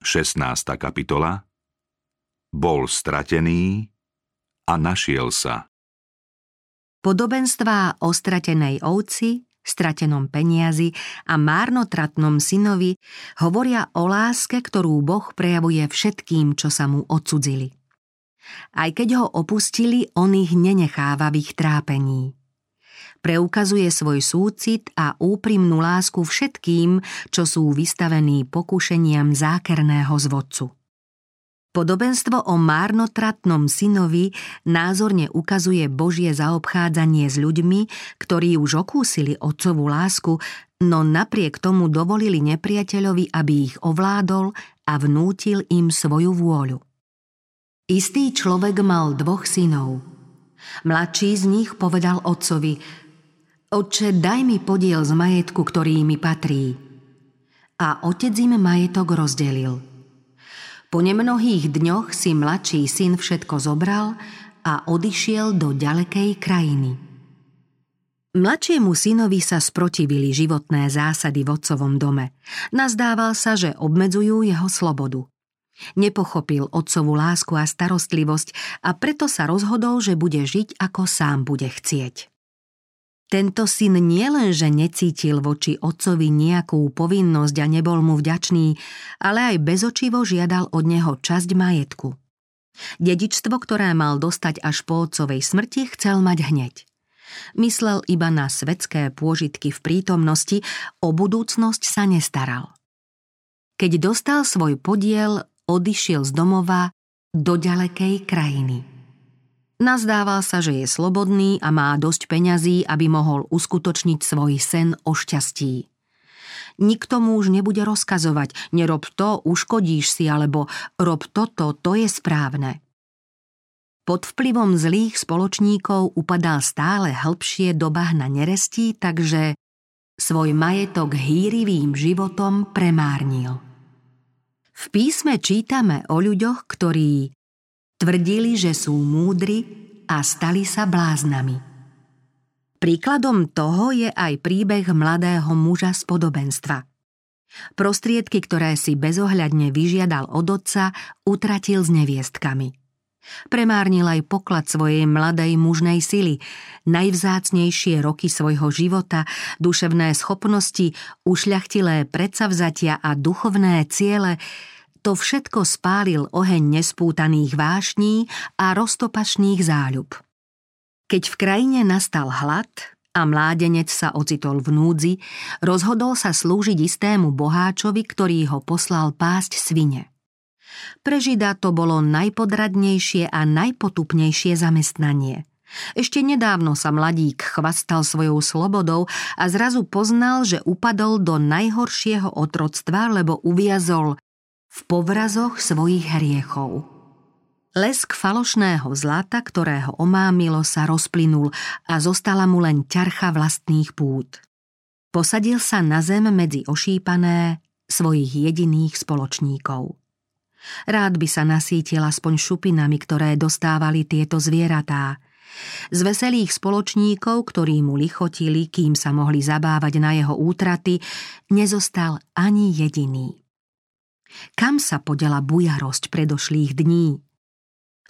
16. kapitola Bol stratený a našiel sa. Podobenstvá o stratenej ovci, stratenom peniazi a márnotratnom synovi hovoria o láske, ktorú Boh prejavuje všetkým, čo sa mu odsudzili. Aj keď ho opustili, on ich nenecháva v ich trápení. Preukazuje svoj súcit a úprimnú lásku všetkým, čo sú vystavení pokušeniam zákerného zvodcu. Podobenstvo o márnotratnom synovi názorne ukazuje Božie zaobchádzanie s ľuďmi, ktorí už okúsili otcovú lásku, no napriek tomu dovolili nepriateľovi, aby ich ovládol a vnútil im svoju vôľu. Istý človek mal dvoch synov. Mladší z nich povedal otcovi Otče, daj mi podiel z majetku, ktorý mi patrí. A otec im majetok rozdelil – po nemnohých dňoch si mladší syn všetko zobral a odišiel do ďalekej krajiny. Mladšiemu synovi sa sprotivili životné zásady v otcovom dome. Nazdával sa, že obmedzujú jeho slobodu. Nepochopil otcovú lásku a starostlivosť a preto sa rozhodol, že bude žiť ako sám bude chcieť. Tento syn nielenže necítil voči otcovi nejakú povinnosť a nebol mu vďačný, ale aj bezočivo žiadal od neho časť majetku. Dedičstvo, ktoré mal dostať až po otcovej smrti, chcel mať hneď. Myslel iba na svetské pôžitky v prítomnosti, o budúcnosť sa nestaral. Keď dostal svoj podiel, odišiel z domova do ďalekej krajiny. Nazdával sa, že je slobodný a má dosť peňazí, aby mohol uskutočniť svoj sen o šťastí. Nikto mu už nebude rozkazovať, nerob to, uškodíš si, alebo rob toto, to je správne. Pod vplyvom zlých spoločníkov upadal stále hlbšie do bahna nerestí, takže svoj majetok hýrivým životom premárnil. V písme čítame o ľuďoch, ktorí Tvrdili, že sú múdri a stali sa bláznami. Príkladom toho je aj príbeh mladého muža z podobenstva. Prostriedky, ktoré si bezohľadne vyžiadal od otca, utratil s neviestkami. Premárnil aj poklad svojej mladej mužnej sily, najvzácnejšie roky svojho života, duševné schopnosti, ušľachtilé predsavzatia a duchovné ciele, to všetko spálil oheň nespútaných vášní a roztopašných záľub. Keď v krajine nastal hlad a mládenec sa ocitol v núdzi, rozhodol sa slúžiť istému boháčovi, ktorý ho poslal pásť svine. Pre Žida to bolo najpodradnejšie a najpotupnejšie zamestnanie – ešte nedávno sa mladík chvastal svojou slobodou a zrazu poznal, že upadol do najhoršieho otroctva, lebo uviazol v povrazoch svojich hriechov. Lesk falošného zlata, ktorého omámilo, sa rozplynul a zostala mu len ťarcha vlastných pút. Posadil sa na zem medzi ošípané svojich jediných spoločníkov. Rád by sa nasítil aspoň šupinami, ktoré dostávali tieto zvieratá. Z veselých spoločníkov, ktorí mu lichotili, kým sa mohli zabávať na jeho útraty, nezostal ani jediný. Kam sa podela bujarosť predošlých dní?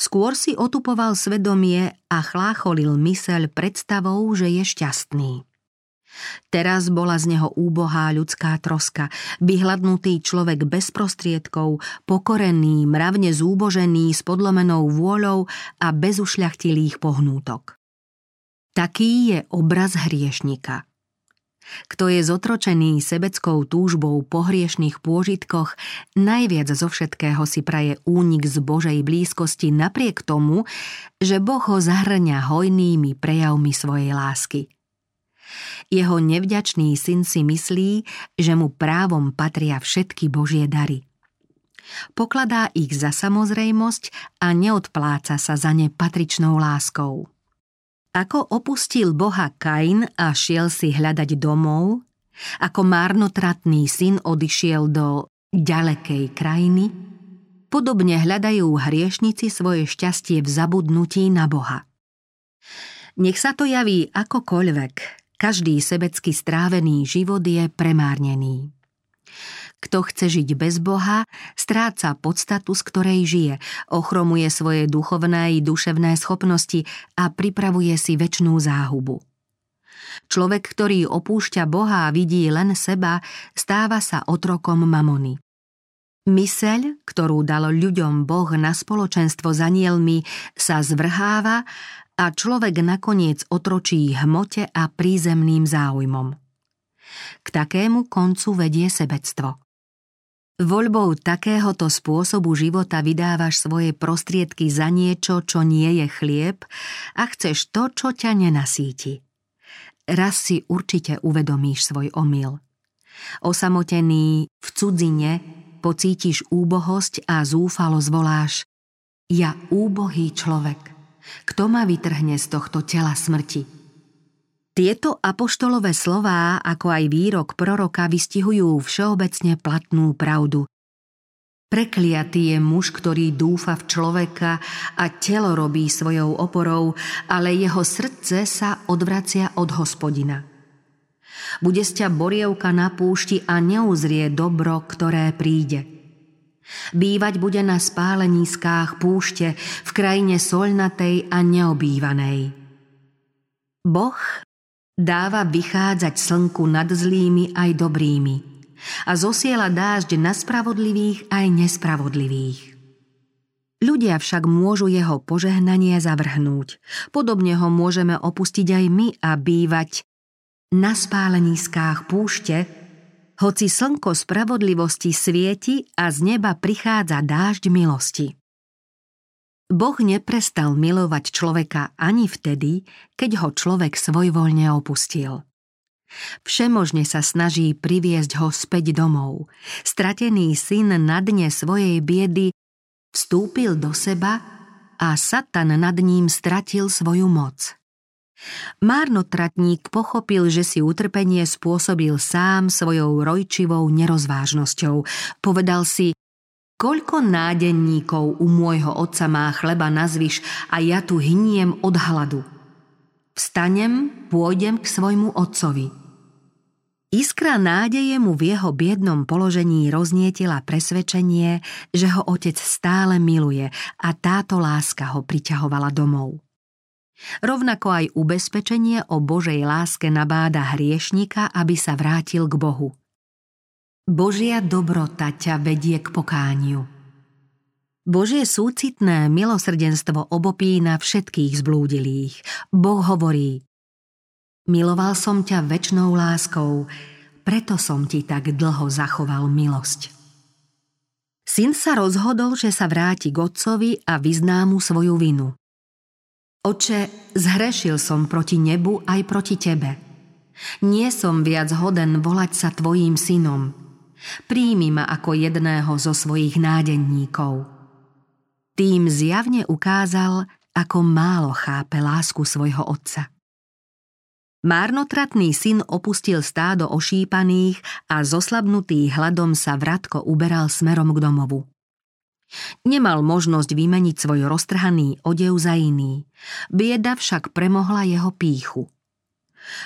Skôr si otupoval svedomie a chlácholil myseľ predstavou, že je šťastný. Teraz bola z neho úbohá ľudská troska, vyhľadnutý človek bez prostriedkov, pokorený, mravne zúbožený s podlomenou vôľou a bez ušľachtilých pohnútok. Taký je obraz hriešnika – kto je zotročený sebeckou túžbou po hriešných pôžitkoch, najviac zo všetkého si praje únik z Božej blízkosti napriek tomu, že Boh ho zahrňa hojnými prejavmi svojej lásky. Jeho nevďačný syn si myslí, že mu právom patria všetky Božie dary. Pokladá ich za samozrejmosť a neodpláca sa za ne patričnou láskou. Ako opustil Boha Kain a šiel si hľadať domov, ako márnotratný syn odišiel do ďalekej krajiny, podobne hľadajú hriešnici svoje šťastie v zabudnutí na Boha. Nech sa to javí akokoľvek, každý sebecky strávený život je premárnený. Kto chce žiť bez Boha, stráca podstatu, z ktorej žije, ochromuje svoje duchovné i duševné schopnosti a pripravuje si väčšnú záhubu. Človek, ktorý opúšťa Boha a vidí len seba, stáva sa otrokom mamony. Myseľ, ktorú dal ľuďom Boh na spoločenstvo s anielmi, sa zvrháva a človek nakoniec otročí hmote a prízemným záujmom. K takému koncu vedie sebectvo. Voľbou takéhoto spôsobu života vydávaš svoje prostriedky za niečo, čo nie je chlieb a chceš to, čo ťa nenasíti. Raz si určite uvedomíš svoj omyl. Osamotený v cudzine pocítiš úbohosť a zúfalo zvoláš Ja úbohý človek, kto ma vytrhne z tohto tela smrti? Tieto apoštolové slová, ako aj výrok proroka, vystihujú všeobecne platnú pravdu. Prekliatý je muž, ktorý dúfa v človeka a telo robí svojou oporou, ale jeho srdce sa odvracia od hospodina. Bude sťa borievka na púšti a neuzrie dobro, ktoré príde. Bývať bude na spáleniskách púšte v krajine solnatej a neobývanej. Boh Dáva vychádzať slnku nad zlými aj dobrými a zosiela dážď na spravodlivých aj nespravodlivých. Ľudia však môžu jeho požehnanie zavrhnúť. Podobne ho môžeme opustiť aj my a bývať na spáleniskách púšte, hoci slnko spravodlivosti svieti a z neba prichádza dážď milosti. Boh neprestal milovať človeka ani vtedy, keď ho človek svojvoľne opustil. Všemožne sa snaží priviesť ho späť domov. Stratený syn na dne svojej biedy vstúpil do seba a Satan nad ním stratil svoju moc. Márnotratník pochopil, že si utrpenie spôsobil sám svojou rojčivou nerozvážnosťou. Povedal si, Koľko nádenníkov u môjho otca má chleba na zvyš a ja tu hyniem od hladu. Vstanem, pôjdem k svojmu otcovi. Iskra nádeje mu v jeho biednom položení roznietila presvedčenie, že ho otec stále miluje a táto láska ho priťahovala domov. Rovnako aj ubezpečenie o Božej láske nabáda hriešnika, aby sa vrátil k Bohu. Božia dobrota ťa vedie k pokániu. Božie súcitné milosrdenstvo obopína všetkých zblúdilých. Boh hovorí Miloval som ťa väčšnou láskou, preto som ti tak dlho zachoval milosť. Syn sa rozhodol, že sa vráti k otcovi a vyzná mu svoju vinu. Oče, zhrešil som proti nebu aj proti tebe. Nie som viac hoden volať sa tvojím synom – Príjmi ma ako jedného zo svojich nádenníkov. Tým zjavne ukázal, ako málo chápe lásku svojho otca. Márnotratný syn opustil stádo ošípaných a zoslabnutý hladom sa vratko uberal smerom k domovu. Nemal možnosť vymeniť svoj roztrhaný odev za iný. Bieda však premohla jeho píchu –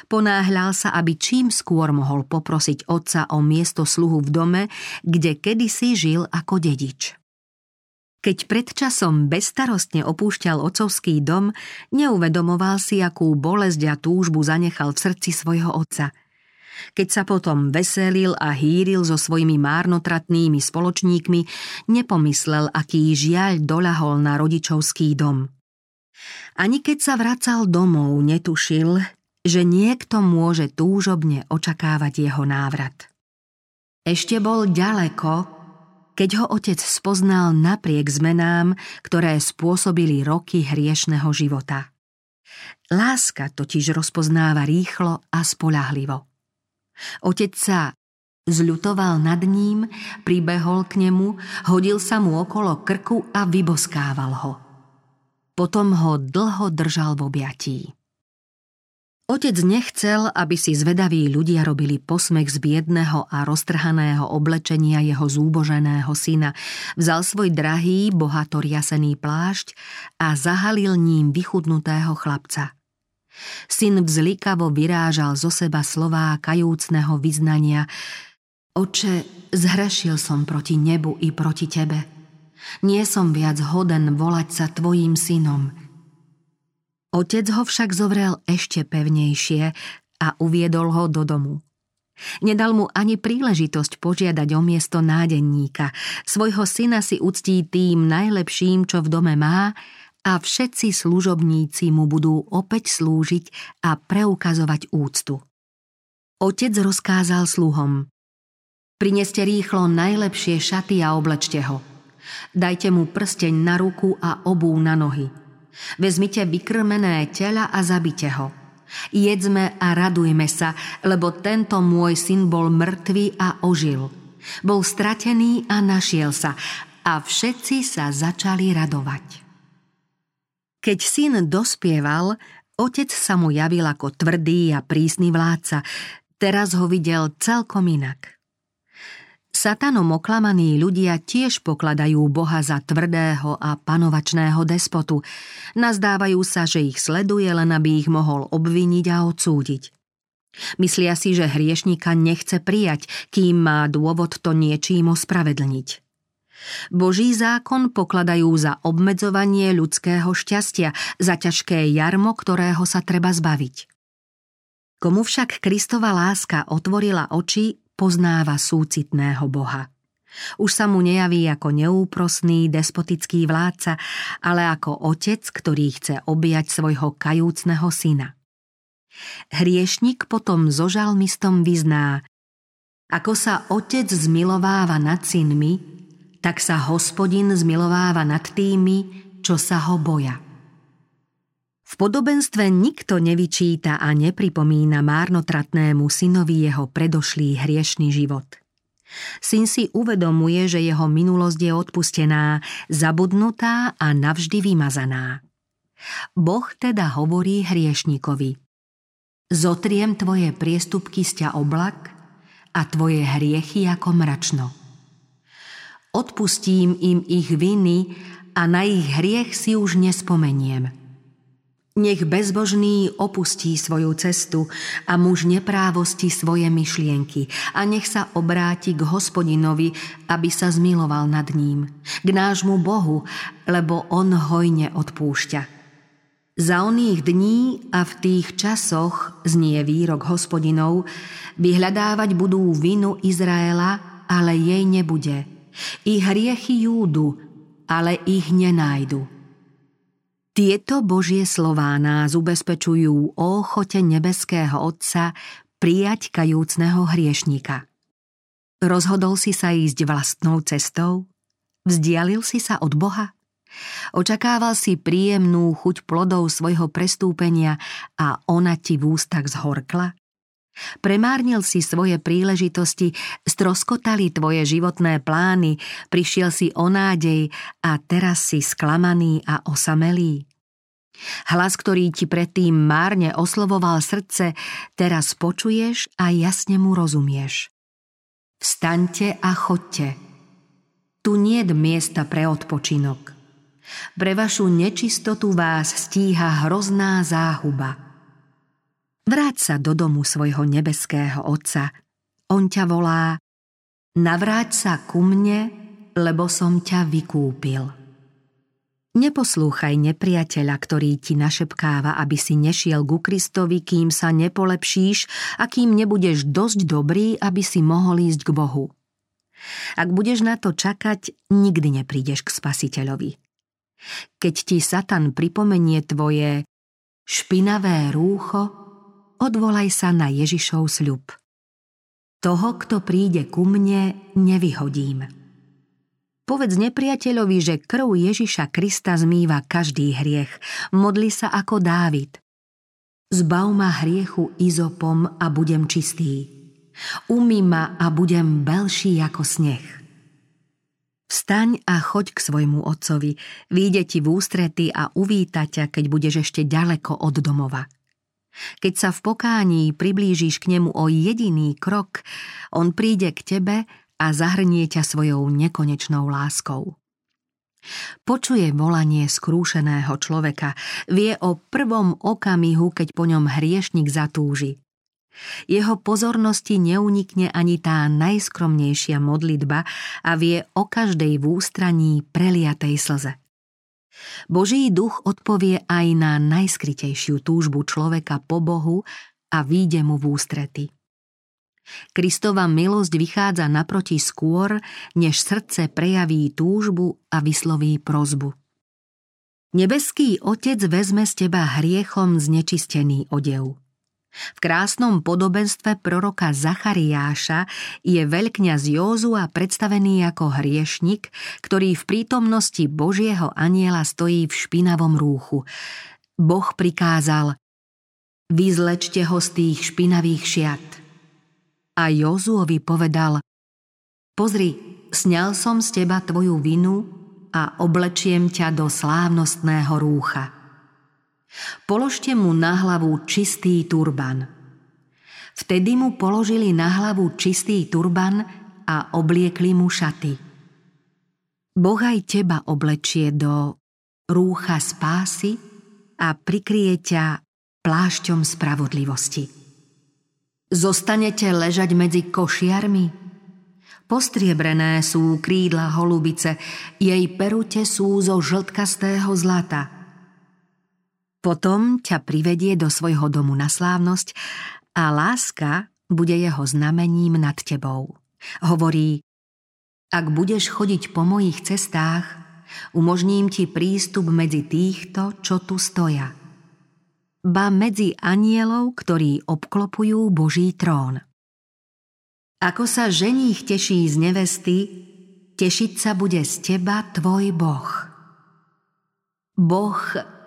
Ponáhľal sa, aby čím skôr mohol poprosiť otca o miesto sluhu v dome, kde kedysi žil ako dedič. Keď predčasom bezstarostne opúšťal otcovský dom, neuvedomoval si, akú bolesť a túžbu zanechal v srdci svojho otca. Keď sa potom veselil a hýril so svojimi márnotratnými spoločníkmi, nepomyslel, aký žiaľ doľahol na rodičovský dom. Ani keď sa vracal domov, netušil, že niekto môže túžobne očakávať jeho návrat. Ešte bol ďaleko, keď ho otec spoznal napriek zmenám, ktoré spôsobili roky hriešného života. Láska totiž rozpoznáva rýchlo a spolahlivo. Otec sa zľutoval nad ním, pribehol k nemu, hodil sa mu okolo krku a vyboskával ho. Potom ho dlho držal v objatí. Otec nechcel, aby si zvedaví ľudia robili posmech z biedného a roztrhaného oblečenia jeho zúboženého syna, vzal svoj drahý, bohato riasený plášť a zahalil ním vychudnutého chlapca. Syn vzlikavo vyrážal zo seba slová kajúcného vyznania Oče, Zhrešil som proti nebu i proti tebe. Nie som viac hoden volať sa tvojim synom. Otec ho však zovrel ešte pevnejšie a uviedol ho do domu. Nedal mu ani príležitosť požiadať o miesto nádenníka. Svojho syna si uctí tým najlepším, čo v dome má a všetci služobníci mu budú opäť slúžiť a preukazovať úctu. Otec rozkázal sluhom. Prineste rýchlo najlepšie šaty a oblečte ho. Dajte mu prsteň na ruku a obú na nohy. Vezmite vykrmené tela a zabite ho – Jedzme a radujme sa, lebo tento môj syn bol mŕtvý a ožil. Bol stratený a našiel sa a všetci sa začali radovať. Keď syn dospieval, otec sa mu javil ako tvrdý a prísny vládca, teraz ho videl celkom inak. Satanom oklamaní ľudia tiež pokladajú Boha za tvrdého a panovačného despotu. Nazdávajú sa, že ich sleduje, len aby ich mohol obviniť a odsúdiť. Myslia si, že hriešnika nechce prijať, kým má dôvod to niečím ospravedlniť. Boží zákon pokladajú za obmedzovanie ľudského šťastia, za ťažké jarmo, ktorého sa treba zbaviť. Komu však Kristova láska otvorila oči, poznáva súcitného Boha. Už sa mu nejaví ako neúprosný, despotický vládca, ale ako otec, ktorý chce objať svojho kajúcneho syna. Hriešnik potom so žalmistom vyzná, ako sa otec zmilováva nad synmi, tak sa hospodin zmilováva nad tými, čo sa ho boja. V podobenstve nikto nevyčíta a nepripomína márnotratnému synovi jeho predošlý hriešný život. Syn si uvedomuje, že jeho minulosť je odpustená, zabudnutá a navždy vymazaná. Boh teda hovorí hriešnikovi Zotriem tvoje priestupky z ťa oblak a tvoje hriechy ako mračno. Odpustím im ich viny a na ich hriech si už nespomeniem – nech bezbožný opustí svoju cestu a muž neprávosti svoje myšlienky a nech sa obráti k hospodinovi, aby sa zmiloval nad ním, k nášmu Bohu, lebo on hojne odpúšťa. Za oných dní a v tých časoch, znie výrok hospodinov, vyhľadávať budú vinu Izraela, ale jej nebude. I hriechy Júdu, ale ich nenájdu. Tieto Božie slová nás ubezpečujú o ochote nebeského Otca prijať kajúcného hriešnika. Rozhodol si sa ísť vlastnou cestou? Vzdialil si sa od Boha? Očakával si príjemnú chuť plodov svojho prestúpenia a ona ti v ústach zhorkla? Premárnil si svoje príležitosti, stroskotali tvoje životné plány, prišiel si o nádej a teraz si sklamaný a osamelý. Hlas, ktorý ti predtým márne oslovoval srdce, teraz počuješ a jasne mu rozumieš. Vstaňte a chodte. Tu nie miesta pre odpočinok. Pre vašu nečistotu vás stíha hrozná záhuba – Vráť sa do domu svojho nebeského Otca. On ťa volá, navráť sa ku mne, lebo som ťa vykúpil. Neposlúchaj nepriateľa, ktorý ti našepkáva, aby si nešiel ku Kristovi, kým sa nepolepšíš a kým nebudeš dosť dobrý, aby si mohol ísť k Bohu. Ak budeš na to čakať, nikdy neprídeš k spasiteľovi. Keď ti Satan pripomenie tvoje špinavé rúcho, odvolaj sa na Ježišov sľub. Toho, kto príde ku mne, nevyhodím. Povedz nepriateľovi, že krv Ježiša Krista zmýva každý hriech. Modli sa ako Dávid. Zbav ma hriechu izopom a budem čistý. Umy ma a budem belší ako sneh. Vstaň a choď k svojmu otcovi, výjde ti v ústrety a uvíta ťa, keď budeš ešte ďaleko od domova. Keď sa v pokání priblížiš k nemu o jediný krok, on príde k tebe a zahrnie ťa svojou nekonečnou láskou. Počuje volanie skrúšeného človeka, vie o prvom okamihu, keď po ňom hriešnik zatúži. Jeho pozornosti neunikne ani tá najskromnejšia modlitba a vie o každej v ústraní preliatej slze. Boží duch odpovie aj na najskritejšiu túžbu človeka po Bohu a výjde mu v ústrety. Kristova milosť vychádza naproti skôr, než srdce prejaví túžbu a vysloví prozbu. Nebeský Otec vezme z teba hriechom znečistený odev. V krásnom podobenstve proroka Zachariáša je veľkňaz Józua predstavený ako hriešnik, ktorý v prítomnosti Božieho aniela stojí v špinavom rúchu. Boh prikázal Vyzlečte ho z tých špinavých šiat. A Jozuovi povedal Pozri, sňal som z teba tvoju vinu a oblečiem ťa do slávnostného rúcha. Položte mu na hlavu čistý turban. Vtedy mu položili na hlavu čistý turban a obliekli mu šaty. Boh aj teba oblečie do rúcha spásy a prikrie ťa plášťom spravodlivosti. Zostanete ležať medzi košiarmi? Postriebrené sú krídla holubice, jej perute sú zo žltkastého zlata. Potom ťa privedie do svojho domu na slávnosť a láska bude jeho znamením nad tebou. Hovorí, ak budeš chodiť po mojich cestách, umožním ti prístup medzi týchto, čo tu stoja – ba medzi anielov, ktorí obklopujú Boží trón. Ako sa ženích teší z nevesty, tešiť sa bude z teba tvoj Boh. Boh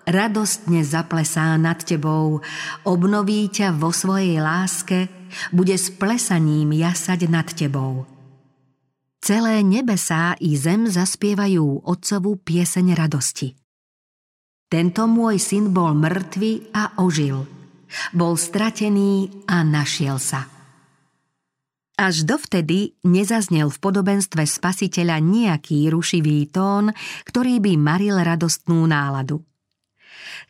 radostne zaplesá nad tebou, obnoví ťa vo svojej láske, bude s plesaním jasať nad tebou. Celé nebesá i zem zaspievajú otcovú pieseň radosti. Tento môj syn bol mŕtvy a ožil. Bol stratený a našiel sa. Až dovtedy nezaznel v podobenstve spasiteľa nejaký rušivý tón, ktorý by maril radostnú náladu.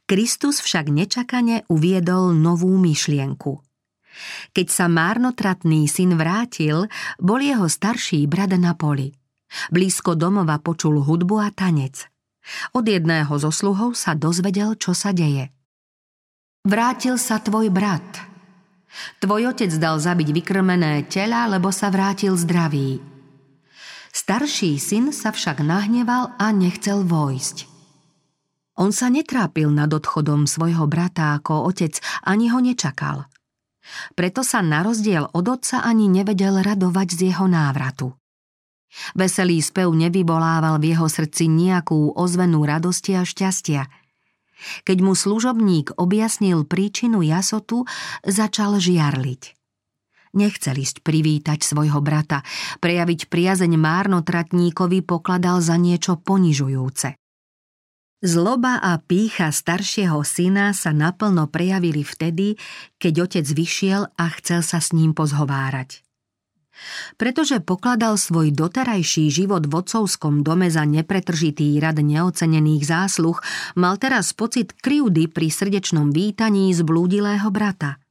Kristus však nečakane uviedol novú myšlienku. Keď sa márnotratný syn vrátil, bol jeho starší brat na poli. Blízko domova počul hudbu a tanec – od jedného zo sluhov sa dozvedel, čo sa deje. Vrátil sa tvoj brat. Tvoj otec dal zabiť vykrmené tela, lebo sa vrátil zdravý. Starší syn sa však nahneval a nechcel vojsť. On sa netrápil nad odchodom svojho brata ako otec, ani ho nečakal. Preto sa na rozdiel od otca ani nevedel radovať z jeho návratu. Veselý spev nevyvolával v jeho srdci nejakú ozvenú radosti a šťastia. Keď mu služobník objasnil príčinu jasotu, začal žiarliť. Nechcel ísť privítať svojho brata, prejaviť priazeň márnotratníkovi pokladal za niečo ponižujúce. Zloba a pícha staršieho syna sa naplno prejavili vtedy, keď otec vyšiel a chcel sa s ním pozhovárať. Pretože pokladal svoj doterajší život v otcovskom dome za nepretržitý rad neocenených zásluh, mal teraz pocit krivdy pri srdečnom vítaní zblúdilého brata.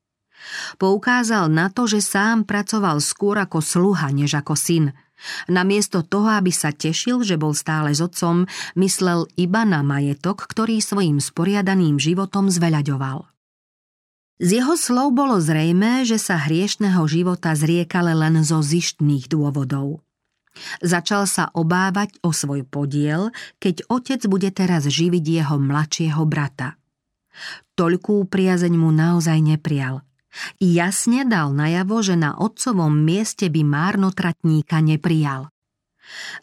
Poukázal na to, že sám pracoval skôr ako sluha, než ako syn. Namiesto toho, aby sa tešil, že bol stále s otcom, myslel iba na majetok, ktorý svojim sporiadaným životom zveľaďoval. Z jeho slov bolo zrejmé, že sa hriešného života zriekale len zo zištných dôvodov. Začal sa obávať o svoj podiel, keď otec bude teraz živiť jeho mladšieho brata. Toľkú priazeň mu naozaj neprial. Jasne dal najavo, že na otcovom mieste by márnotratníka neprijal.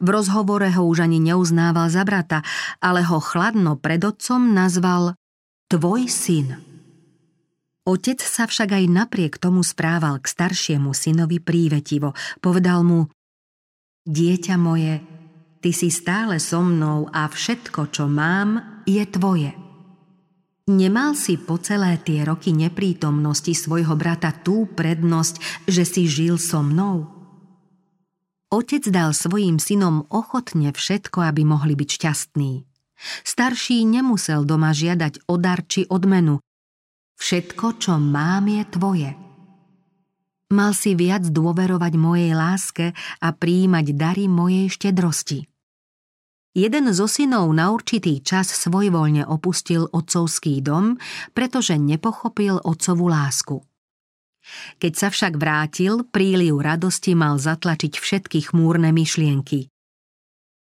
V rozhovore ho už ani neuznával za brata, ale ho chladno pred otcom nazval tvoj syn. Otec sa však aj napriek tomu správal k staršiemu synovi prívetivo. Povedal mu, dieťa moje, ty si stále so mnou a všetko, čo mám, je tvoje. Nemal si po celé tie roky neprítomnosti svojho brata tú prednosť, že si žil so mnou? Otec dal svojim synom ochotne všetko, aby mohli byť šťastní. Starší nemusel doma žiadať o dar či odmenu, Všetko, čo mám, je tvoje. Mal si viac dôverovať mojej láske a príjmať dary mojej štedrosti. Jeden zo synov na určitý čas svojvoľne opustil otcovský dom, pretože nepochopil otcovú lásku. Keď sa však vrátil, príliv radosti mal zatlačiť všetky chmúrne myšlienky.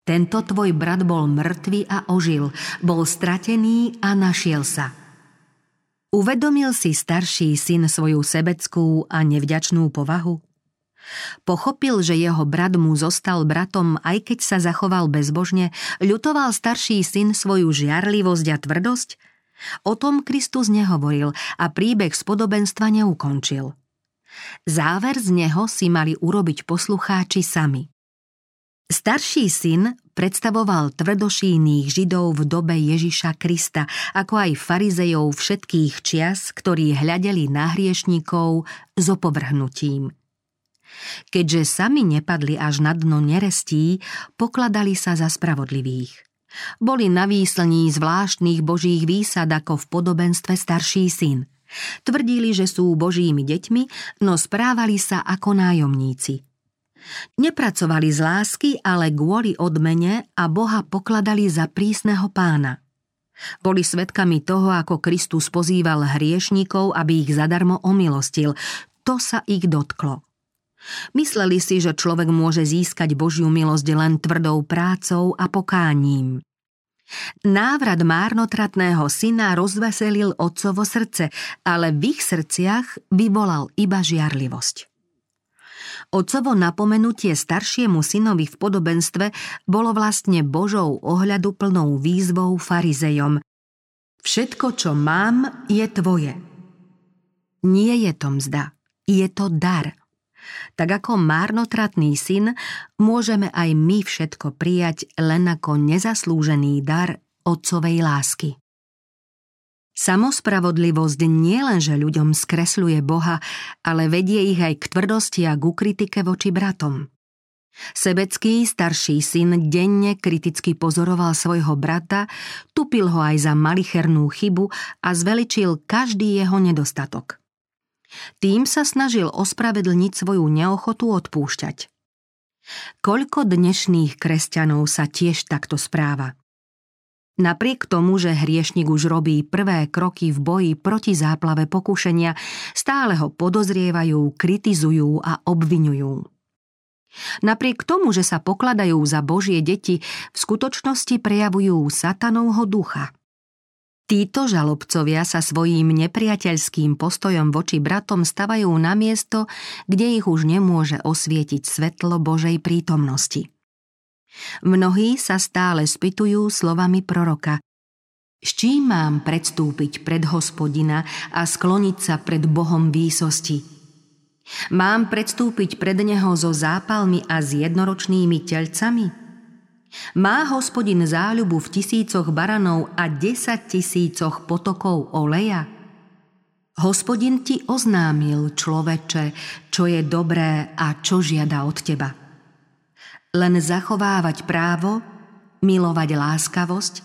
Tento tvoj brat bol mŕtvý a ožil, bol stratený a našiel sa. Uvedomil si starší syn svoju sebeckú a nevďačnú povahu? Pochopil, že jeho brat mu zostal bratom, aj keď sa zachoval bezbožne, ľutoval starší syn svoju žiarlivosť a tvrdosť? O tom Kristus nehovoril a príbeh z podobenstva neukončil. Záver z neho si mali urobiť poslucháči sami. Starší syn predstavoval tvrdošíných židov v dobe Ježiša Krista, ako aj farizejov všetkých čias, ktorí hľadeli na hriešnikov s opovrhnutím – Keďže sami nepadli až na dno nerestí, pokladali sa za spravodlivých. Boli na výslní zvláštnych božích výsad ako v podobenstve starší syn. Tvrdili, že sú božími deťmi, no správali sa ako nájomníci. Nepracovali z lásky, ale kvôli odmene a Boha pokladali za prísneho pána. Boli svetkami toho, ako Kristus pozýval hriešníkov, aby ich zadarmo omilostil. To sa ich dotklo. Mysleli si, že človek môže získať Božiu milosť len tvrdou prácou a pokáním. Návrat márnotratného syna rozveselil otcovo srdce, ale v ich srdciach vyvolal iba žiarlivosť. Otcovo napomenutie staršiemu synovi v podobenstve bolo vlastne Božou ohľadu plnou výzvou farizejom. Všetko, čo mám, je tvoje. Nie je to mzda, je to dar – tak ako márnotratný syn, môžeme aj my všetko prijať len ako nezaslúžený dar otcovej lásky. Samospravodlivosť nielenže ľuďom skresľuje Boha, ale vedie ich aj k tvrdosti a k kritike voči bratom. Sebecký starší syn denne kriticky pozoroval svojho brata, tupil ho aj za malichernú chybu a zveličil každý jeho nedostatok. Tým sa snažil ospravedlniť svoju neochotu odpúšťať. Koľko dnešných kresťanov sa tiež takto správa? Napriek tomu, že hriešnik už robí prvé kroky v boji proti záplave pokušenia, stále ho podozrievajú, kritizujú a obvinujú. Napriek tomu, že sa pokladajú za Božie deti, v skutočnosti prejavujú satanovho ducha – Títo žalobcovia sa svojím nepriateľským postojom voči bratom stavajú na miesto, kde ich už nemôže osvietiť svetlo Božej prítomnosti. Mnohí sa stále spýtujú slovami proroka. S čím mám predstúpiť pred hospodina a skloniť sa pred Bohom výsosti? Mám predstúpiť pred Neho so zápalmi a s jednoročnými telcami? Má hospodin záľubu v tisícoch baranov a desať tisícoch potokov oleja? Hospodin ti oznámil, človeče, čo je dobré a čo žiada od teba. Len zachovávať právo, milovať láskavosť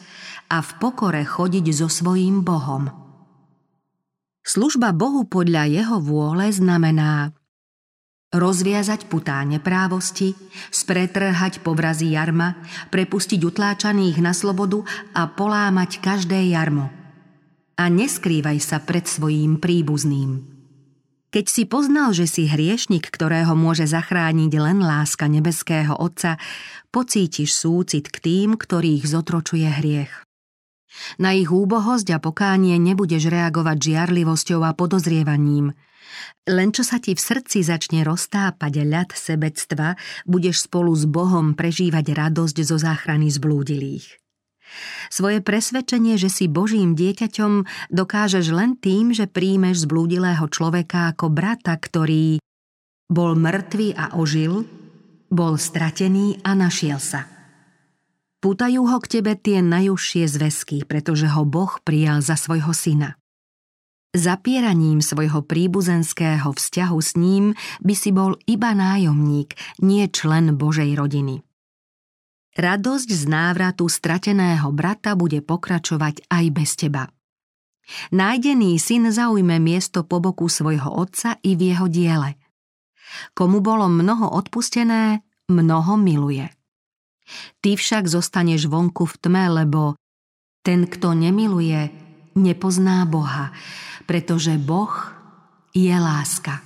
a v pokore chodiť so svojím Bohom. Služba Bohu podľa jeho vôle znamená rozviazať putá neprávosti, spretrhať povrazy jarma, prepustiť utláčaných na slobodu a polámať každé jarmo. A neskrývaj sa pred svojím príbuzným. Keď si poznal, že si hriešnik, ktorého môže zachrániť len láska nebeského Otca, pocítiš súcit k tým, ktorých zotročuje hriech. Na ich úbohosť a pokánie nebudeš reagovať žiarlivosťou a podozrievaním – len čo sa ti v srdci začne roztápať ľad sebectva, budeš spolu s Bohom prežívať radosť zo záchrany zblúdilých. Svoje presvedčenie, že si Božím dieťaťom, dokážeš len tým, že príjmeš zblúdilého človeka ako brata, ktorý bol mŕtvý a ožil, bol stratený a našiel sa. Pútajú ho k tebe tie najúžšie zväzky, pretože ho Boh prijal za svojho syna. Zapieraním svojho príbuzenského vzťahu s ním by si bol iba nájomník, nie člen Božej rodiny. Radosť z návratu strateného brata bude pokračovať aj bez teba. Nájdený syn zaujme miesto po boku svojho otca i v jeho diele. Komu bolo mnoho odpustené, mnoho miluje. Ty však zostaneš vonku v tme, lebo ten, kto nemiluje, nepozná Boha, pretože Boh je láska.